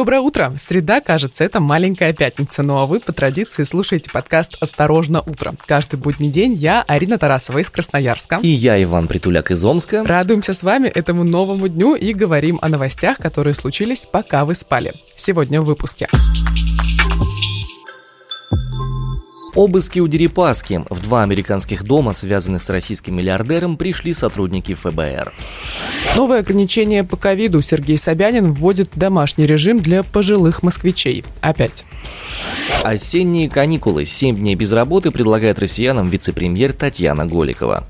Доброе утро! Среда, кажется, это маленькая пятница, ну а вы по традиции слушаете подкаст «Осторожно, утро». Каждый будний день я, Арина Тарасова из Красноярска. И я, Иван Притуляк из Омска. Радуемся с вами этому новому дню и говорим о новостях, которые случились, пока вы спали. Сегодня в выпуске. Обыски у Дерипаски. В два американских дома, связанных с российским миллиардером, пришли сотрудники ФБР. Новое ограничение по ковиду. Сергей Собянин вводит домашний режим для пожилых москвичей. Опять. Осенние каникулы. Семь дней без работы предлагает россиянам вице-премьер Татьяна Голикова.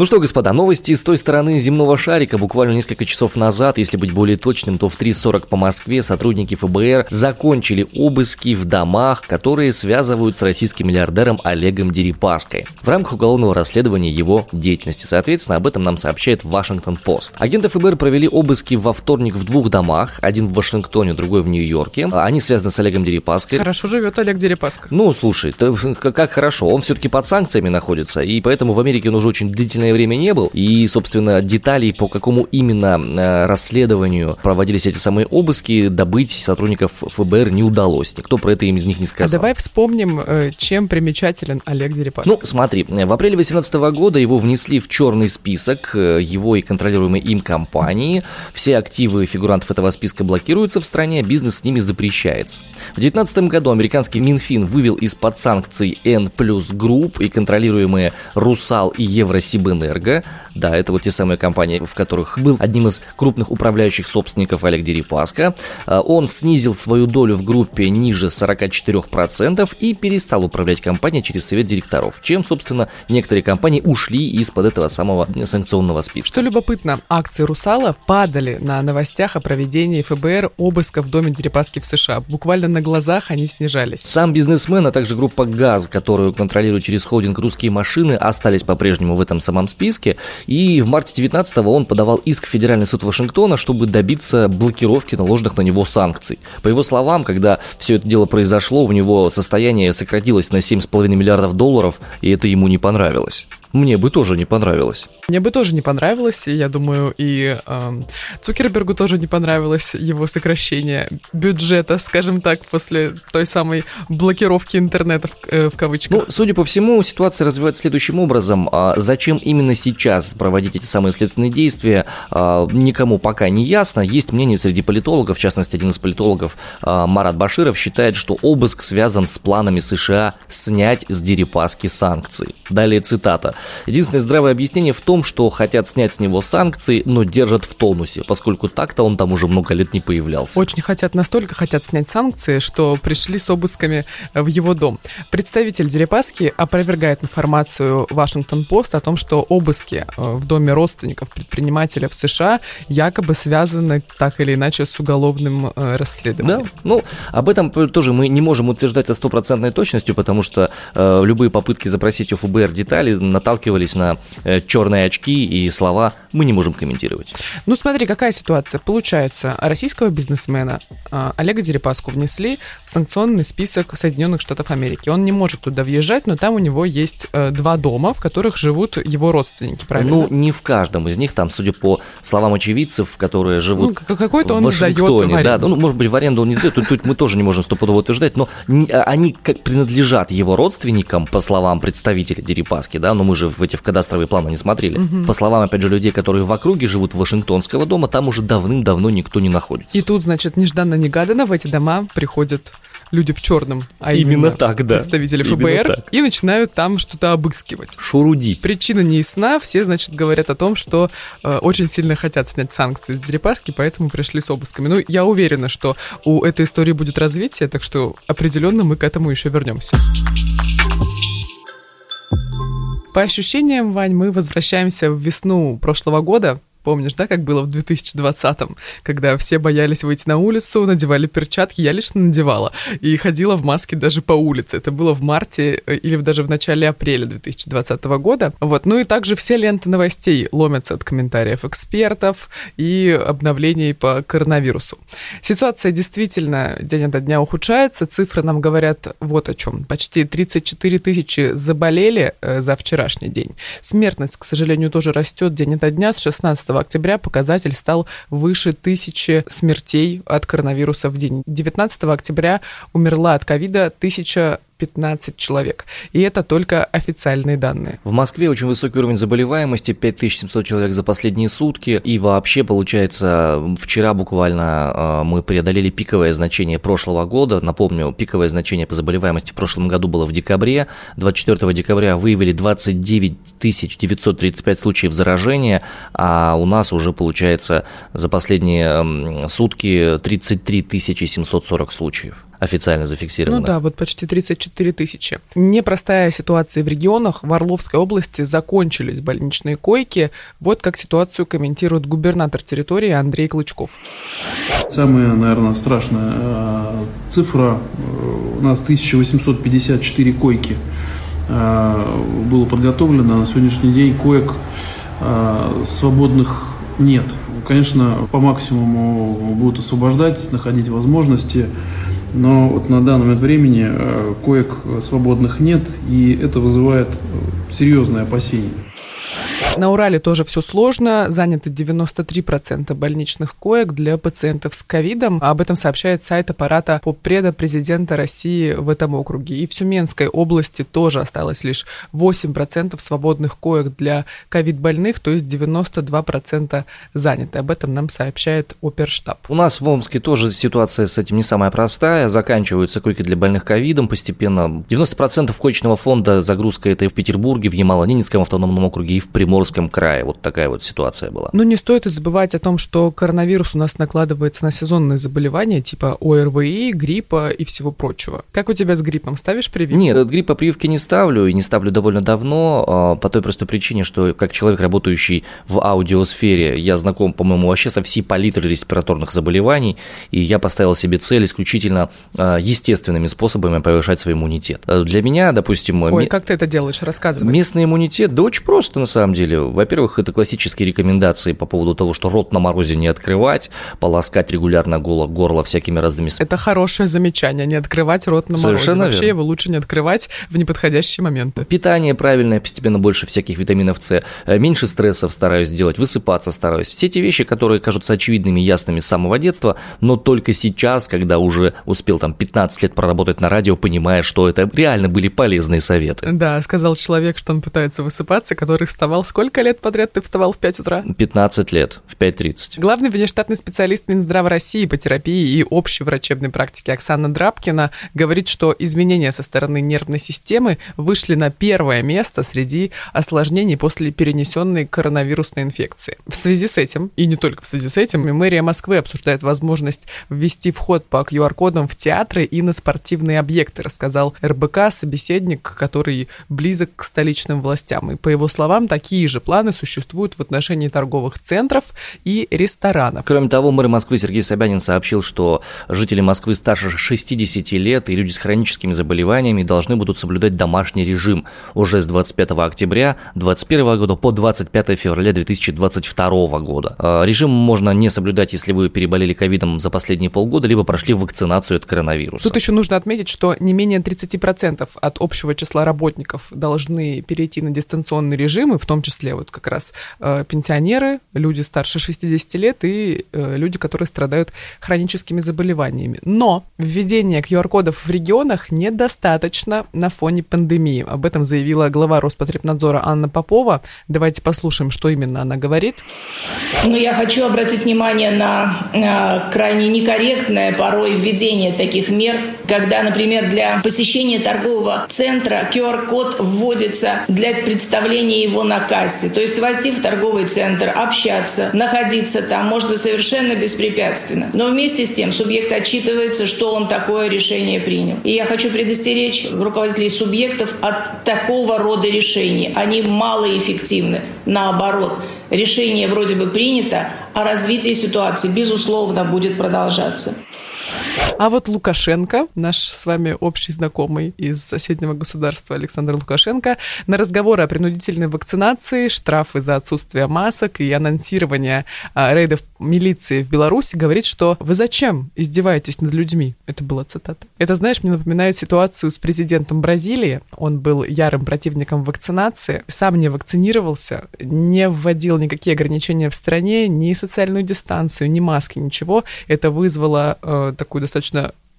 Ну что, господа, новости с той стороны земного шарика. Буквально несколько часов назад, если быть более точным, то в 3.40 по Москве сотрудники ФБР закончили обыски в домах, которые связывают с российским миллиардером Олегом Дерипаской в рамках уголовного расследования его деятельности. Соответственно, об этом нам сообщает Вашингтон-Пост. Агенты ФБР провели обыски во вторник в двух домах, один в Вашингтоне, другой в Нью-Йорке. Они связаны с Олегом Дерипаской. Хорошо живет Олег Дерипаска. Ну, слушай, как хорошо, он все-таки под санкциями находится, и поэтому в Америке он уже очень длительное длительное время не был. И, собственно, деталей, по какому именно э, расследованию проводились эти самые обыски, добыть сотрудников ФБР не удалось. Никто про это им из них не сказал. А давай вспомним, э, чем примечателен Олег Дерипаска. Ну, смотри, в апреле 2018 года его внесли в черный список э, его и контролируемой им компании. Все активы фигурантов этого списка блокируются в стране, бизнес с ними запрещается. В 2019 году американский Минфин вывел из-под санкций N плюс групп и контролируемые Русал и Евросиб Энерго. Да, это вот те самые компании, в которых был одним из крупных управляющих собственников Олег Дерипаска. А, он снизил свою долю в группе ниже 44% и перестал управлять компанией через совет директоров, чем, собственно, некоторые компании ушли из-под этого самого санкционного списка. Что любопытно, акции «Русала» падали на новостях о проведении ФБР обыска в доме Дерипаски в США. Буквально на глазах они снижались. Сам бизнесмен, а также группа «ГАЗ», которую контролирует через холдинг «Русские машины», остались по-прежнему в этом самом списке. И в марте 19-го он подавал иск в Федеральный суд Вашингтона, чтобы добиться блокировки наложенных на него санкций. По его словам, когда все это дело произошло, у него состояние сократилось на 7,5 миллиардов долларов, и это ему не понравилось. Мне бы тоже не понравилось. Мне бы тоже не понравилось, и я думаю, и э, Цукербергу тоже не понравилось его сокращение бюджета, скажем так, после той самой блокировки интернета в, э, в кавычках. Ну, судя по всему, ситуация развивается следующим образом. А зачем именно сейчас проводить эти самые следственные действия, а, никому пока не ясно. Есть мнение среди политологов, в частности, один из политологов а, Марат Баширов считает, что обыск связан с планами США снять с Дерипаски санкции. Далее цитата. Единственное здравое объяснение в том, что хотят снять с него санкции, но держат в тонусе, поскольку так-то он там уже много лет не появлялся. Очень хотят, настолько хотят снять санкции, что пришли с обысками в его дом. Представитель Дерипаски опровергает информацию Вашингтон-Пост о том, что обыски э, в доме родственников предпринимателя в США якобы связаны так или иначе с уголовным э, расследованием. Да, ну, об этом тоже мы не можем утверждать со стопроцентной точностью, потому что э, любые попытки запросить у ФБР детали наталкиваются наталкивались на э, черные очки и слова мы не можем комментировать. Ну смотри, какая ситуация. Получается, российского бизнесмена э, Олега Дерипаску внесли в санкционный список Соединенных Штатов Америки. Он не может туда въезжать, но там у него есть э, два дома, в которых живут его родственники, правильно? Ну, не в каждом из них, там, судя по словам очевидцев, которые живут ну, какой-то он в Вашингтоне. Да, ну, может быть, в аренду он не сдает, тут, тут мы тоже не можем стопудово утверждать, но а, они как принадлежат его родственникам, по словам представителя Дерипаски, да, но мы же в эти в кадастровые планы не смотрели. Угу. По словам, опять же, людей, которые в округе живут Вашингтонского дома, там уже давным-давно никто не находится. И тут, значит, нежданно-негаданно в эти дома приходят люди в черном, а именно, именно так, да. представители ФБР, и начинают там что-то обыскивать. Шурудить. Причина не ясна, все, значит, говорят о том, что э, очень сильно хотят снять санкции с Дерипаски, поэтому пришли с обысками. Ну, я уверена, что у этой истории будет развитие, так что определенно мы к этому еще вернемся. По ощущениям, Вань, мы возвращаемся в весну прошлого года, Помнишь, да, как было в 2020-м, когда все боялись выйти на улицу, надевали перчатки, я лично надевала, и ходила в маске даже по улице. Это было в марте э, или даже в начале апреля 2020 года. Вот. Ну и также все ленты новостей ломятся от комментариев экспертов и обновлений по коронавирусу. Ситуация действительно день ото дня ухудшается, цифры нам говорят вот о чем. Почти 34 тысячи заболели э, за вчерашний день. Смертность, к сожалению, тоже растет день ото дня с 16 18 октября показатель стал выше тысячи смертей от коронавируса в день. 19 октября умерла от ковида 1000 15 человек. И это только официальные данные. В Москве очень высокий уровень заболеваемости, 5700 человек за последние сутки. И вообще, получается, вчера буквально э, мы преодолели пиковое значение прошлого года. Напомню, пиковое значение по заболеваемости в прошлом году было в декабре. 24 декабря выявили 29 935 случаев заражения, а у нас уже, получается, за последние сутки 33 740 случаев официально зафиксировано. Ну да, вот почти 34 тысячи. Непростая ситуация в регионах. В Орловской области закончились больничные койки. Вот как ситуацию комментирует губернатор территории Андрей Клычков. Самая, наверное, страшная э, цифра. Э, у нас 1854 койки э, было подготовлено. На сегодняшний день коек свободных нет. Конечно, по максимуму будут освобождать, находить возможности но вот на данный момент времени э, коек свободных нет, и это вызывает э, серьезные опасения. На Урале тоже все сложно. Заняты 93% больничных коек для пациентов с ковидом. Об этом сообщает сайт аппарата попреда президента России в этом округе. И в Сюменской области тоже осталось лишь 8% свободных коек для ковид-больных, то есть 92% заняты. Об этом нам сообщает оперштаб. У нас в Омске тоже ситуация с этим не самая простая. Заканчиваются койки для больных ковидом постепенно. 90% коечного фонда загрузка это и в Петербурге, в Ямало-Ненецком автономном округе, и в Приморском Приморском крае. Вот такая вот ситуация была. Но не стоит и забывать о том, что коронавирус у нас накладывается на сезонные заболевания типа ОРВИ, гриппа и всего прочего. Как у тебя с гриппом? Ставишь прививку? Нет, от гриппа прививки не ставлю и не ставлю довольно давно, а, по той простой причине, что как человек, работающий в аудиосфере, я знаком, по-моему, вообще со всей палитрой респираторных заболеваний, и я поставил себе цель исключительно а, естественными способами повышать свой иммунитет. Для меня, допустим... Ой, как ты это делаешь? Рассказывай. Местный иммунитет, да очень просто на самом деле деле, во-первых, это классические рекомендации по поводу того, что рот на морозе не открывать, полоскать регулярно горло, горло всякими разными... Это хорошее замечание, не открывать рот на морозе. Совершенно Вообще верно. его лучше не открывать в неподходящие моменты. Питание правильное, постепенно больше всяких витаминов С, э, меньше стрессов стараюсь делать, высыпаться стараюсь. Все те вещи, которые кажутся очевидными, ясными с самого детства, но только сейчас, когда уже успел там 15 лет проработать на радио, понимая, что это реально были полезные советы. Да, сказал человек, что он пытается высыпаться, который вставал сколько Сколько лет подряд ты вставал в 5 утра? 15 лет, в 5.30. Главный внештатный специалист Минздрава России по терапии и общей врачебной практике Оксана Драбкина говорит, что изменения со стороны нервной системы вышли на первое место среди осложнений после перенесенной коронавирусной инфекции. В связи с этим, и не только в связи с этим, мэрия Москвы обсуждает возможность ввести вход по QR-кодам в театры и на спортивные объекты, рассказал РБК собеседник, который близок к столичным властям. И по его словам, такие же планы существуют в отношении торговых центров и ресторанов. Кроме того, мэр Москвы Сергей Собянин сообщил, что жители Москвы старше 60 лет и люди с хроническими заболеваниями должны будут соблюдать домашний режим уже с 25 октября 2021 года по 25 февраля 2022 года. А, режим можно не соблюдать, если вы переболели ковидом за последние полгода, либо прошли вакцинацию от коронавируса. Тут еще нужно отметить, что не менее 30% от общего числа работников должны перейти на дистанционный режим, и в том числе числе вот как раз э, пенсионеры, люди старше 60 лет и э, люди, которые страдают хроническими заболеваниями. Но введение QR-кодов в регионах недостаточно на фоне пандемии. Об этом заявила глава Роспотребнадзора Анна Попова. Давайте послушаем, что именно она говорит. Ну, я хочу обратить внимание на э, крайне некорректное порой введение таких мер, когда, например, для посещения торгового центра QR-код вводится для представления его на кассе кассе. То есть войти в торговый центр, общаться, находиться там можно совершенно беспрепятственно. Но вместе с тем субъект отчитывается, что он такое решение принял. И я хочу предостеречь руководителей субъектов от такого рода решений. Они малоэффективны. Наоборот, решение вроде бы принято, а развитие ситуации, безусловно, будет продолжаться. А вот Лукашенко, наш с вами общий знакомый из соседнего государства Александр Лукашенко, на разговоры о принудительной вакцинации, штрафы за отсутствие масок и анонсирование а, рейдов милиции в Беларуси говорит, что вы зачем издеваетесь над людьми? Это была цитата. Это, знаешь, мне напоминает ситуацию с президентом Бразилии. Он был ярым противником вакцинации, сам не вакцинировался, не вводил никакие ограничения в стране, ни социальную дистанцию, ни маски, ничего. Это вызвало э, такую достаточно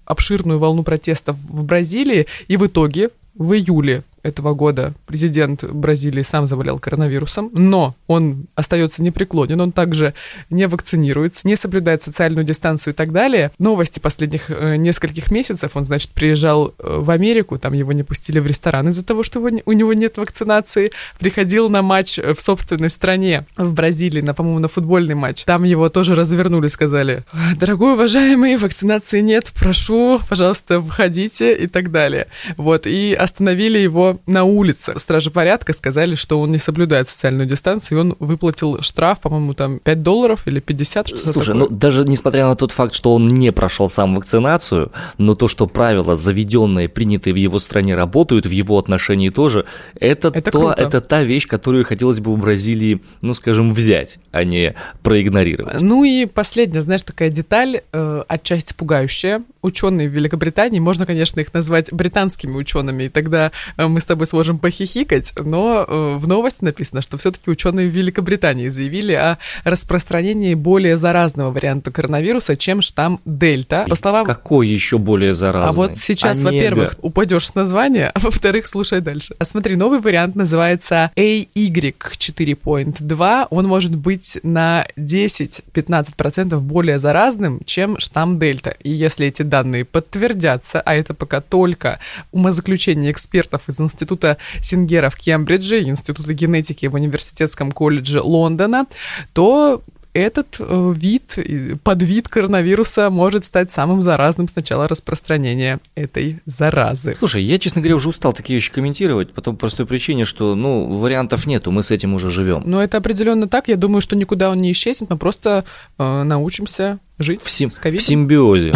обширную волну протестов в Бразилии, и в итоге в июле этого года президент Бразилии сам заболел коронавирусом, но он остается непреклонен, он также не вакцинируется, не соблюдает социальную дистанцию и так далее. Новости последних э, нескольких месяцев, он, значит, приезжал э, в Америку, там его не пустили в ресторан из-за того, что у него нет вакцинации, приходил на матч в собственной стране, в Бразилии, на, по-моему, на футбольный матч. Там его тоже развернули, сказали, дорогой уважаемый, вакцинации нет, прошу, пожалуйста, выходите и так далее. Вот, и остановили его на улице. Стражи порядка сказали, что он не соблюдает социальную дистанцию, и он выплатил штраф, по-моему, там 5 долларов или 50, что Слушай, такое. ну даже несмотря на тот факт, что он не прошел сам вакцинацию, но то, что правила, заведенные, принятые в его стране, работают в его отношении тоже, это, это то, круто. это та вещь, которую хотелось бы у Бразилии, ну скажем, взять, а не проигнорировать. Ну и последняя, знаешь, такая деталь, э, отчасти пугающая. Ученые в Великобритании, можно, конечно, их назвать британскими учеными, и тогда э, мы с тобой сможем похихикать, но э, в новости написано, что все-таки ученые в Великобритании заявили о распространении более заразного варианта коронавируса, чем штамм Дельта. По словам... Какой еще более заразный? А вот сейчас, во-первых, упадешь с названия, а во-вторых, слушай дальше. А смотри, новый вариант называется AY4.2. Он может быть на 10-15% более заразным, чем штамм Дельта. И если эти данные подтвердятся, а это пока только умозаключение экспертов из Института Сингера в Кембридже, Института генетики в Университетском колледже Лондона, то этот э, вид, подвид коронавируса может стать самым заразным с начала распространения этой заразы. Слушай, я, честно говоря, уже устал такие вещи комментировать, по той простой причине, что, ну, вариантов нету, мы с этим уже живем. Но это определенно так. Я думаю, что никуда он не исчезнет, мы просто э, научимся жить в, сим- с ковидом. в симбиозе.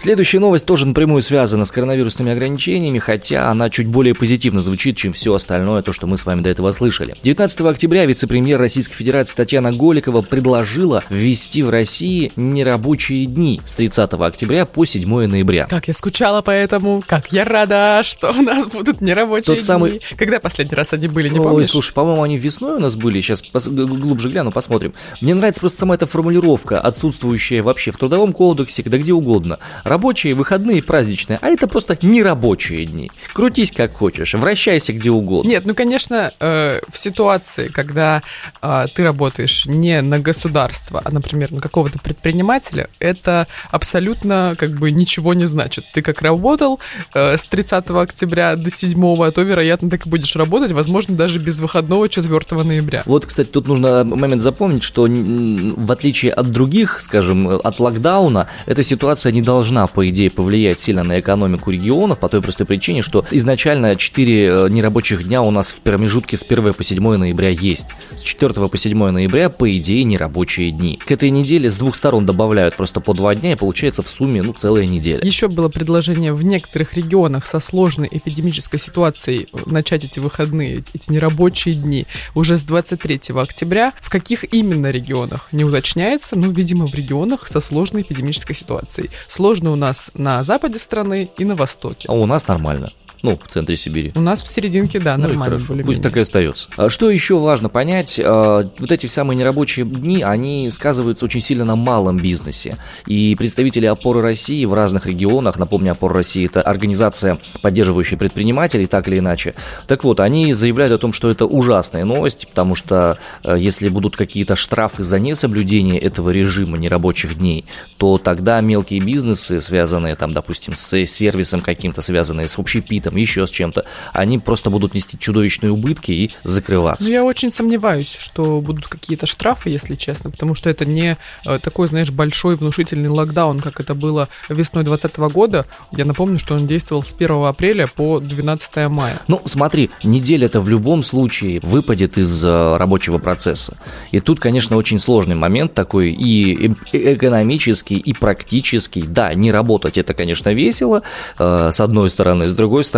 Следующая новость тоже напрямую связана с коронавирусными ограничениями, хотя она чуть более позитивно звучит, чем все остальное, то, что мы с вами до этого слышали. 19 октября вице-премьер Российской Федерации Татьяна Голикова предложила ввести в России нерабочие дни с 30 октября по 7 ноября. Как я скучала по этому, как я рада, что у нас будут нерабочие Тот дни. самый- Когда последний раз они были, не Ой, помнишь? слушай, по-моему, они весной у нас были. Сейчас пос- глубже гляну, посмотрим. Мне нравится просто сама эта формулировка, отсутствующая вообще в трудовом кодексе, да где угодно. Рабочие, выходные, праздничные, а это просто нерабочие дни. Крутись как хочешь, вращайся где угодно. Нет, ну, конечно, э, в ситуации, когда э, ты работаешь не на государство, а, например, на какого-то предпринимателя, это абсолютно как бы ничего не значит. Ты как работал э, с 30 октября до 7, то, вероятно, так и будешь работать, возможно, даже без выходного 4 ноября. Вот, кстати, тут нужно момент запомнить, что в отличие от других, скажем, от локдауна, эта ситуация не должна, по идее, повлиять сильно на экономику регионов по той простой причине, что изначально 4 нерабочих дня у нас в промежутке с 1 по 7 ноября есть. С 4 по 7 ноября, по идее, нерабочие дни. К этой неделе с двух сторон добавляют просто по 2 дня, и получается в сумме, ну, целая неделя. Еще было предложение в некоторых регионах со сложной эпидемической ситуацией начать эти выходные, эти нерабочие дни уже с 23 октября. В каких именно регионах не уточняется, ну, видимо, в регионах со сложной эпидемической ситуацией. Сложно у нас на западе страны и на востоке. А у нас нормально. Ну, в центре Сибири. У нас в серединке, да, Ну нормально. хорошо, пусть так и остается. А Что еще важно понять, а, вот эти самые нерабочие дни, они сказываются очень сильно на малом бизнесе. И представители «Опоры России» в разных регионах, напомню, «Опора России» — это организация, поддерживающая предпринимателей, так или иначе. Так вот, они заявляют о том, что это ужасная новость, потому что э, если будут какие-то штрафы за несоблюдение этого режима нерабочих дней, то тогда мелкие бизнесы, связанные там, допустим, с сервисом каким-то, связанные с общепитом, кредитом, еще с чем-то, они просто будут нести чудовищные убытки и закрываться. Ну, я очень сомневаюсь, что будут какие-то штрафы, если честно, потому что это не э, такой, знаешь, большой внушительный локдаун, как это было весной 2020 года. Я напомню, что он действовал с 1 апреля по 12 мая. Ну, смотри, неделя-то в любом случае выпадет из э, рабочего процесса. И тут, конечно, очень сложный момент такой и экономический, и практический. Да, не работать это, конечно, весело, э, с одной стороны. С другой стороны,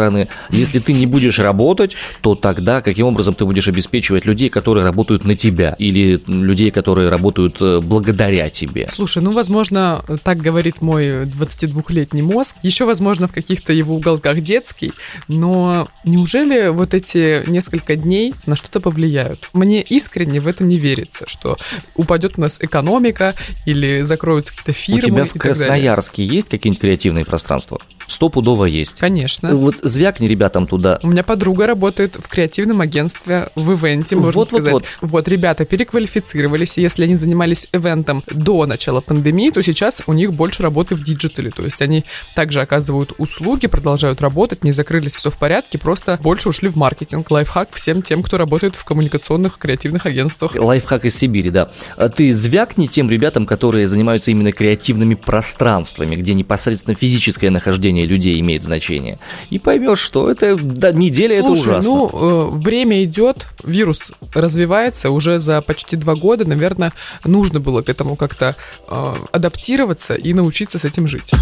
если ты не будешь работать, то тогда каким образом ты будешь обеспечивать людей, которые работают на тебя, или людей, которые работают э, благодаря тебе? Слушай, ну, возможно, так говорит мой 22-летний мозг. Еще, возможно, в каких-то его уголках детский, но неужели вот эти несколько дней на что-то повлияют? Мне искренне в это не верится, что упадет у нас экономика или закроются какие-то фирмы. У тебя в Красноярске есть какие-нибудь креативные пространства? Стопудово есть. Конечно. Вот звякни ребятам туда. У меня подруга работает в креативном агентстве в ивенте, можно вот, сказать. Вот, вот. вот, ребята переквалифицировались, и если они занимались ивентом до начала пандемии, то сейчас у них больше работы в диджитале. То есть они также оказывают услуги, продолжают работать, не закрылись, все в порядке, просто больше ушли в маркетинг. Лайфхак всем тем, кто работает в коммуникационных креативных агентствах. Лайфхак из Сибири, да. А ты звякни тем ребятам, которые занимаются именно креативными пространствами, где непосредственно физическое нахождение людей имеет значение. И поймешь, что это да, неделя Слушай, это ужасно. ну, э, время идет, вирус развивается уже за почти два года, наверное, нужно было к этому как-то э, адаптироваться и научиться с этим жить.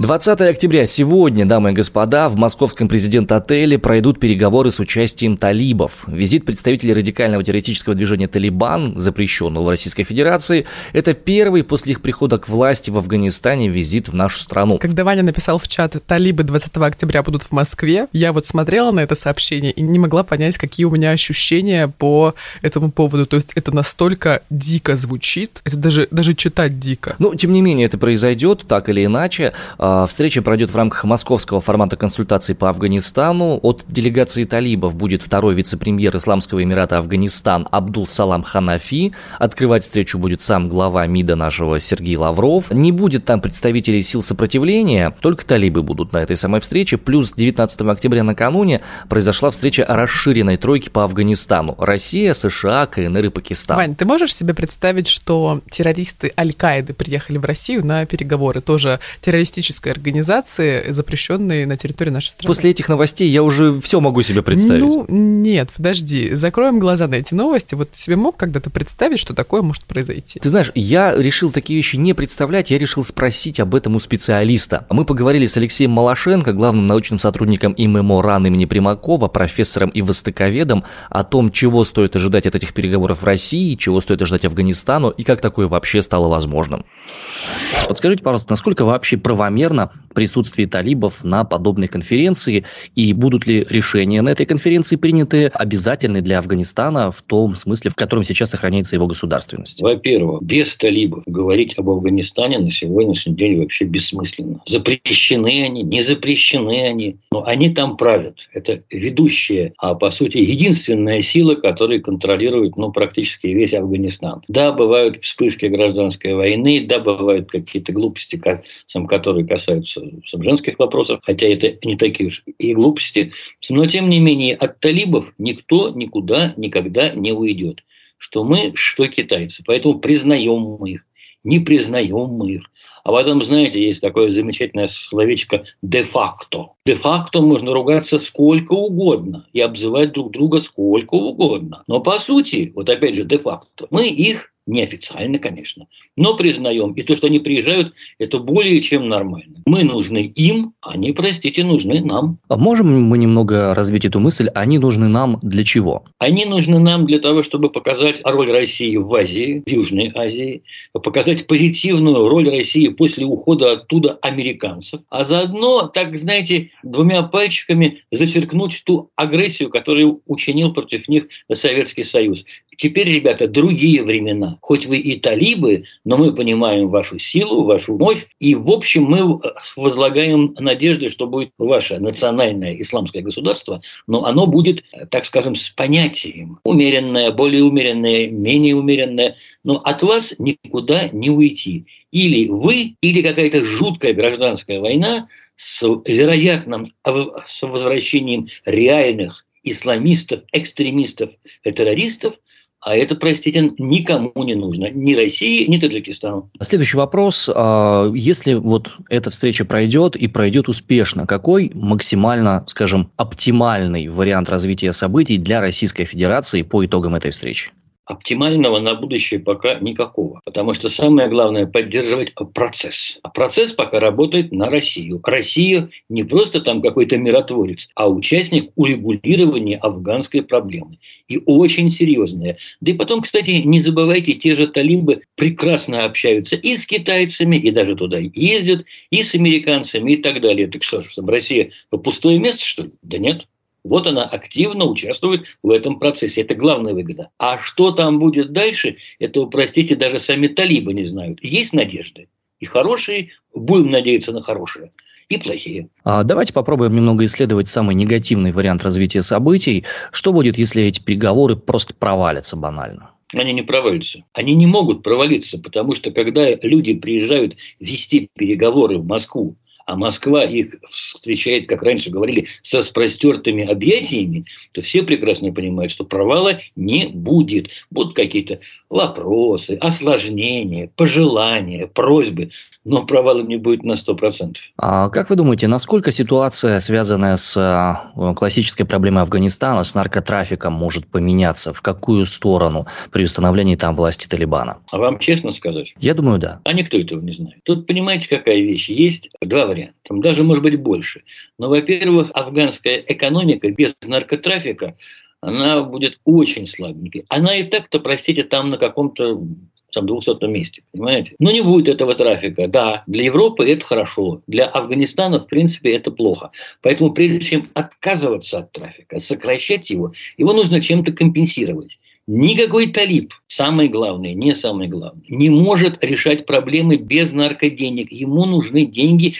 20 октября сегодня, дамы и господа, в московском президент-отеле пройдут переговоры с участием талибов. Визит представителей радикального террористического движения «Талибан», запрещенного в Российской Федерации, это первый после их прихода к власти в Афганистане визит в нашу страну. Когда Ваня написал в чат «Талибы 20 октября будут в Москве», я вот смотрела на это сообщение и не могла понять, какие у меня ощущения по этому поводу. То есть это настолько дико звучит, это даже, даже читать дико. Ну, тем не менее, это произойдет так или иначе. А, встреча пройдет в рамках московского формата консультаций по Афганистану. От делегации талибов будет второй вице-премьер Исламского Эмирата Афганистан Абдул Салам Ханафи. Открывать встречу будет сам глава МИДа нашего Сергей Лавров. Не будет там представителей сил сопротивления, только талибы будут на этой самой встрече. Плюс 19 октября накануне произошла встреча расширенной тройки по Афганистану. Россия, США, КНР и Пакистан. Вань, ты можешь себе представить, что террористы Аль-Каиды приехали в Россию на переговоры? Тоже террористическая террористической организации, запрещенной на территории нашей страны. После этих новостей я уже все могу себе представить. Ну, нет, подожди, закроем глаза на эти новости. Вот ты себе мог когда-то представить, что такое может произойти? Ты знаешь, я решил такие вещи не представлять, я решил спросить об этом у специалиста. Мы поговорили с Алексеем Малашенко, главным научным сотрудником ИММО РАН имени Примакова, профессором и востоковедом, о том, чего стоит ожидать от этих переговоров в России, чего стоит ожидать Афганистану и как такое вообще стало возможным. Подскажите, пожалуйста, насколько вообще правомерно присутствие талибов на подобной конференции и будут ли решения на этой конференции приняты обязательны для Афганистана в том смысле, в котором сейчас сохраняется его государственность? Во-первых, без талибов говорить об Афганистане на сегодняшний день вообще бессмысленно. Запрещены они, не запрещены они, но они там правят. Это ведущая, а по сути единственная сила, которая контролирует ну, практически весь Афганистан. Да, бывают вспышки гражданской войны, да, бывают какие-то глупости, которые касаются женских вопросов, хотя это не такие уж и глупости. Но, тем не менее, от талибов никто никуда никогда не уйдет. Что мы, что китайцы. Поэтому признаем мы их, не признаем мы их. А потом, знаете, есть такое замечательное словечко «де-факто». Де-факто можно ругаться сколько угодно и обзывать друг друга сколько угодно. Но по сути, вот опять же, де-факто, мы их Неофициально, конечно. Но признаем. И то, что они приезжают, это более чем нормально. Мы нужны им, они, простите, нужны нам. А можем мы немного развить эту мысль? Они нужны нам для чего? Они нужны нам для того, чтобы показать роль России в Азии, в Южной Азии, показать позитивную роль России после ухода оттуда американцев, а заодно, так знаете, двумя пальчиками зачеркнуть ту агрессию, которую учинил против них Советский Союз теперь, ребята, другие времена. Хоть вы и талибы, но мы понимаем вашу силу, вашу мощь, и, в общем, мы возлагаем надежды, что будет ваше национальное исламское государство, но оно будет, так скажем, с понятием. Умеренное, более умеренное, менее умеренное. Но от вас никуда не уйти. Или вы, или какая-то жуткая гражданская война с вероятным с возвращением реальных исламистов, экстремистов и террористов, а это, простите, никому не нужно. Ни России, ни Таджикистану. Следующий вопрос. А, если вот эта встреча пройдет и пройдет успешно, какой максимально, скажем, оптимальный вариант развития событий для Российской Федерации по итогам этой встречи? Оптимального на будущее пока никакого. Потому что самое главное – поддерживать процесс. А процесс пока работает на Россию. Россия не просто там какой-то миротворец, а участник урегулирования афганской проблемы. И очень серьезная. Да и потом, кстати, не забывайте, те же талибы прекрасно общаются и с китайцами, и даже туда ездят, и с американцами, и так далее. Так что, Россия пустое место, что ли? Да нет. Вот она активно участвует в этом процессе. Это главная выгода. А что там будет дальше, это, простите, даже сами талибы не знают. Есть надежды. И хорошие, будем надеяться на хорошие и плохие. А давайте попробуем немного исследовать самый негативный вариант развития событий. Что будет, если эти переговоры просто провалятся банально? Они не провалятся. Они не могут провалиться, потому что когда люди приезжают вести переговоры в Москву а Москва их встречает, как раньше говорили, со спростертыми объятиями, то все прекрасно понимают, что провала не будет. Будут какие-то вопросы, осложнения, пожелания, просьбы, но провала не будет на 100%. А как вы думаете, насколько ситуация, связанная с э, классической проблемой Афганистана, с наркотрафиком, может поменяться? В какую сторону при установлении там власти Талибана? А вам честно сказать? Я думаю, да. А никто этого не знает. Тут понимаете, какая вещь? Есть два варианта вариант. Там даже может быть больше. Но, во-первых, афганская экономика без наркотрафика, она будет очень слабенькой. Она и так-то, простите, там на каком-то там 200 месте, понимаете? Но не будет этого трафика. Да, для Европы это хорошо, для Афганистана, в принципе, это плохо. Поэтому прежде чем отказываться от трафика, сокращать его, его нужно чем-то компенсировать. Никакой талиб, самое главное, не самое главное, не может решать проблемы без наркоденег. Ему нужны деньги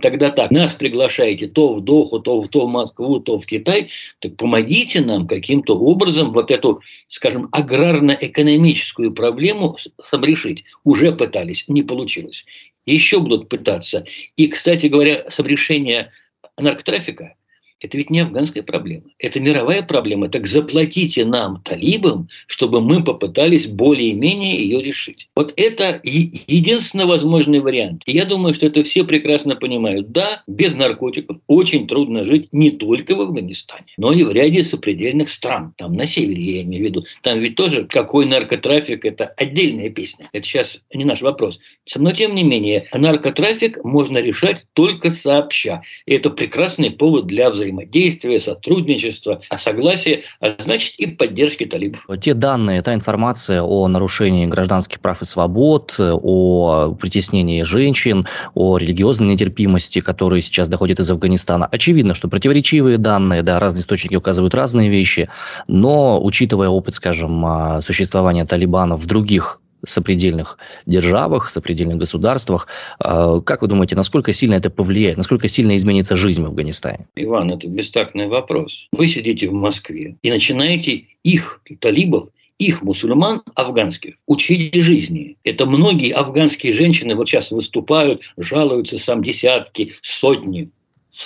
тогда так, нас приглашаете то в Доху, то в, то в Москву, то в Китай, так помогите нам каким-то образом вот эту, скажем, аграрно-экономическую проблему решить. Уже пытались, не получилось. Еще будут пытаться. И, кстати говоря, с решения наркотрафика – это ведь не афганская проблема. Это мировая проблема. Так заплатите нам, талибам, чтобы мы попытались более-менее ее решить. Вот это единственный возможный вариант. И я думаю, что это все прекрасно понимают. Да, без наркотиков очень трудно жить не только в Афганистане, но и в ряде сопредельных стран. Там на севере, я имею в виду. Там ведь тоже какой наркотрафик, это отдельная песня. Это сейчас не наш вопрос. Но тем не менее, наркотрафик можно решать только сообща. И это прекрасный повод для взаимодействия взаимодействия, сотрудничества, а согласия, а значит и поддержки талибов. Те данные, та информация о нарушении гражданских прав и свобод, о притеснении женщин, о религиозной нетерпимости, которые сейчас доходят из Афганистана, очевидно, что противоречивые данные, да, разные источники указывают разные вещи, но учитывая опыт, скажем, а, существования талибанов в других сопредельных державах, сопредельных государствах. А, как вы думаете, насколько сильно это повлияет, насколько сильно изменится жизнь в Афганистане? Иван, это бестактный вопрос. Вы сидите в Москве и начинаете их, талибов, их мусульман афганских учить жизни. Это многие афганские женщины вот сейчас выступают, жалуются сам десятки, сотни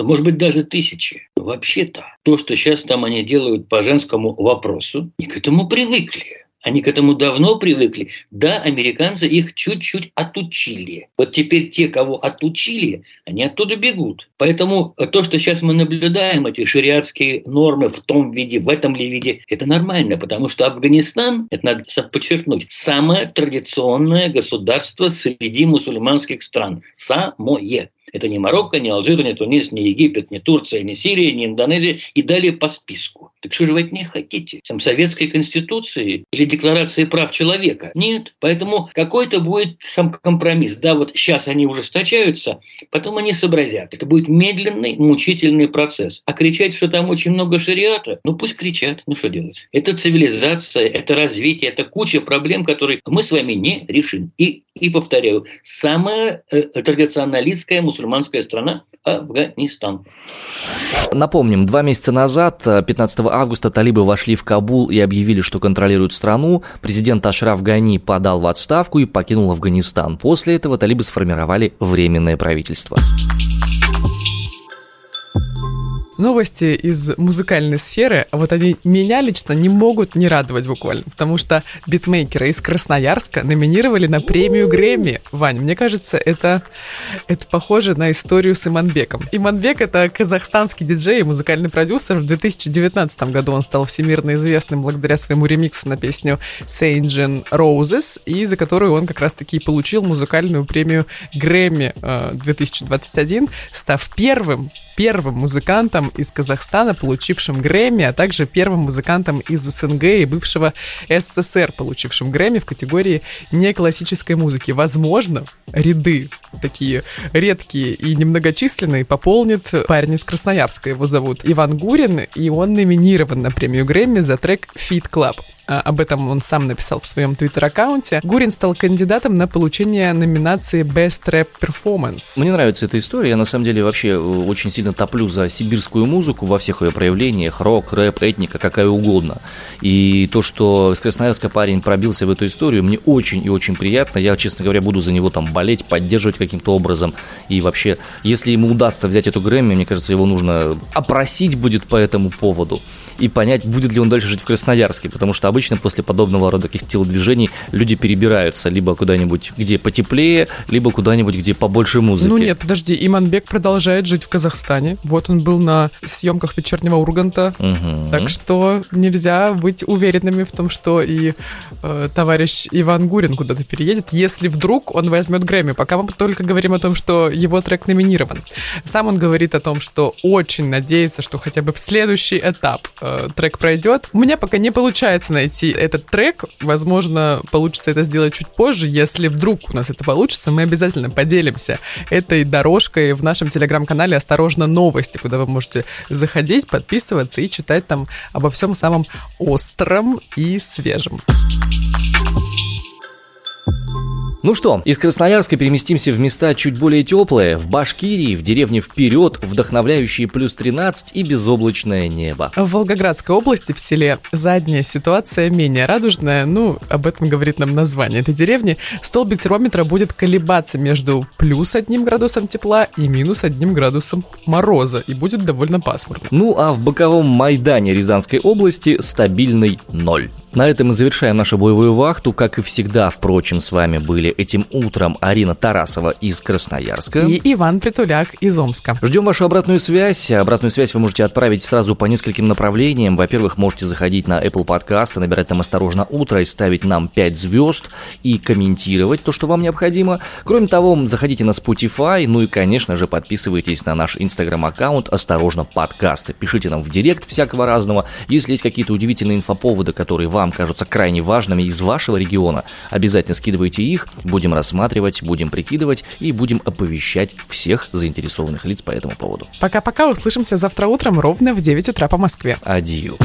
может быть, даже тысячи. Вообще-то, то, что сейчас там они делают по женскому вопросу, и к этому привыкли. Они к этому давно привыкли. Да, американцы их чуть-чуть отучили. Вот теперь те, кого отучили, они оттуда бегут. Поэтому то, что сейчас мы наблюдаем, эти шариатские нормы в том виде, в этом ли виде, это нормально, потому что Афганистан, это надо подчеркнуть, самое традиционное государство среди мусульманских стран. Самое. Это не Марокко, не Алжир, не Тунис, не Египет, не Турция, не Сирия, не Индонезия и далее по списку. Так что же вы от них хотите? Там советской конституции или декларации прав человека? Нет. Поэтому какой-то будет сам компромисс. Да, вот сейчас они ужесточаются, потом они сообразят. Это будет медленный, мучительный процесс. А кричать, что там очень много шариата, ну пусть кричат. Ну что делать? Это цивилизация, это развитие, это куча проблем, которые мы с вами не решим. И, и повторяю, самая э, традиционалистская мусульманская страна Афганистан. Напомним, два месяца назад, 15 августа, талибы вошли в Кабул и объявили, что контролируют страну. Президент Ашраф Гани подал в отставку и покинул Афганистан. После этого талибы сформировали временное правительство. Новости из музыкальной сферы, вот они меня лично не могут не радовать буквально, потому что битмейкеры из Красноярска номинировали на премию Грэмми. Вань, мне кажется, это, это похоже на историю с Иманбеком. Иманбек — это казахстанский диджей и музыкальный продюсер. В 2019 году он стал всемирно известным благодаря своему ремиксу на песню Saint Roses, и за которую он как раз-таки получил музыкальную премию Грэмми 2021, э, став первым первым музыкантом из Казахстана, получившим Грэмми, а также первым музыкантом из СНГ и бывшего СССР, получившим Грэмми в категории неклассической музыки. Возможно, ряды такие редкие и немногочисленные пополнит парень из Красноярска. Его зовут Иван Гурин, и он номинирован на премию Грэмми за трек «Fit Club». А, об этом он сам написал в своем твиттер-аккаунте. Гурин стал кандидатом на получение номинации Best Rap Performance. Мне нравится эта история. Я на самом деле вообще э, очень сильно топлю за сибирскую музыку во всех ее проявлениях. Рок, рэп, этника, какая угодно. И то, что с Красноярска парень пробился в эту историю, мне очень и очень приятно. Я, честно говоря, буду за него там болеть, поддерживать каким-то образом. И вообще, если ему удастся взять эту Грэмми, мне кажется, его нужно опросить будет по этому поводу и понять, будет ли он дальше жить в Красноярске, потому что обычно после подобного рода каких телодвижений люди перебираются либо куда-нибудь, где потеплее, либо куда-нибудь, где побольше музыки. Ну нет, подожди, Иманбек продолжает жить в Казахстане. Вот он был на съемках вечернего Урганта, угу. так что нельзя быть уверенными в том, что и э, товарищ Иван Гурин куда-то переедет, если вдруг он возьмет Грэмми. Пока мы только говорим о том, что его трек номинирован. Сам он говорит о том, что очень надеется, что хотя бы в следующий этап э, трек пройдет. У меня пока не получается найти этот трек. Возможно, получится это сделать чуть позже. Если вдруг у нас это получится, мы обязательно поделимся этой дорожкой в нашем телеграм-канале «Осторожно, новости», куда вы можете заходить, подписываться и читать там обо всем самом остром и свежем. Ну что, из Красноярска переместимся в места чуть более теплые, в Башкирии, в деревне Вперед, вдохновляющие плюс 13 и безоблачное небо. В Волгоградской области в селе задняя ситуация менее радужная, ну, об этом говорит нам название этой деревни. Столбик термометра будет колебаться между плюс одним градусом тепла и минус одним градусом мороза, и будет довольно пасмурно. Ну а в боковом Майдане Рязанской области стабильный ноль. На этом мы завершаем нашу боевую вахту. Как и всегда, впрочем, с вами были этим утром Арина Тарасова из Красноярска. И Иван Притуляк из Омска. Ждем вашу обратную связь. Обратную связь вы можете отправить сразу по нескольким направлениям. Во-первых, можете заходить на Apple Podcast, набирать там «Осторожно, утро» и ставить нам 5 звезд и комментировать то, что вам необходимо. Кроме того, заходите на Spotify, ну и, конечно же, подписывайтесь на наш инстаграм-аккаунт «Осторожно, подкасты». Пишите нам в директ всякого разного. Если есть какие-то удивительные инфоповоды, которые вам кажутся крайне важными из вашего региона, обязательно скидывайте их, будем рассматривать, будем прикидывать и будем оповещать всех заинтересованных лиц по этому поводу. Пока-пока, услышимся завтра утром ровно в 9 утра по Москве. Адью.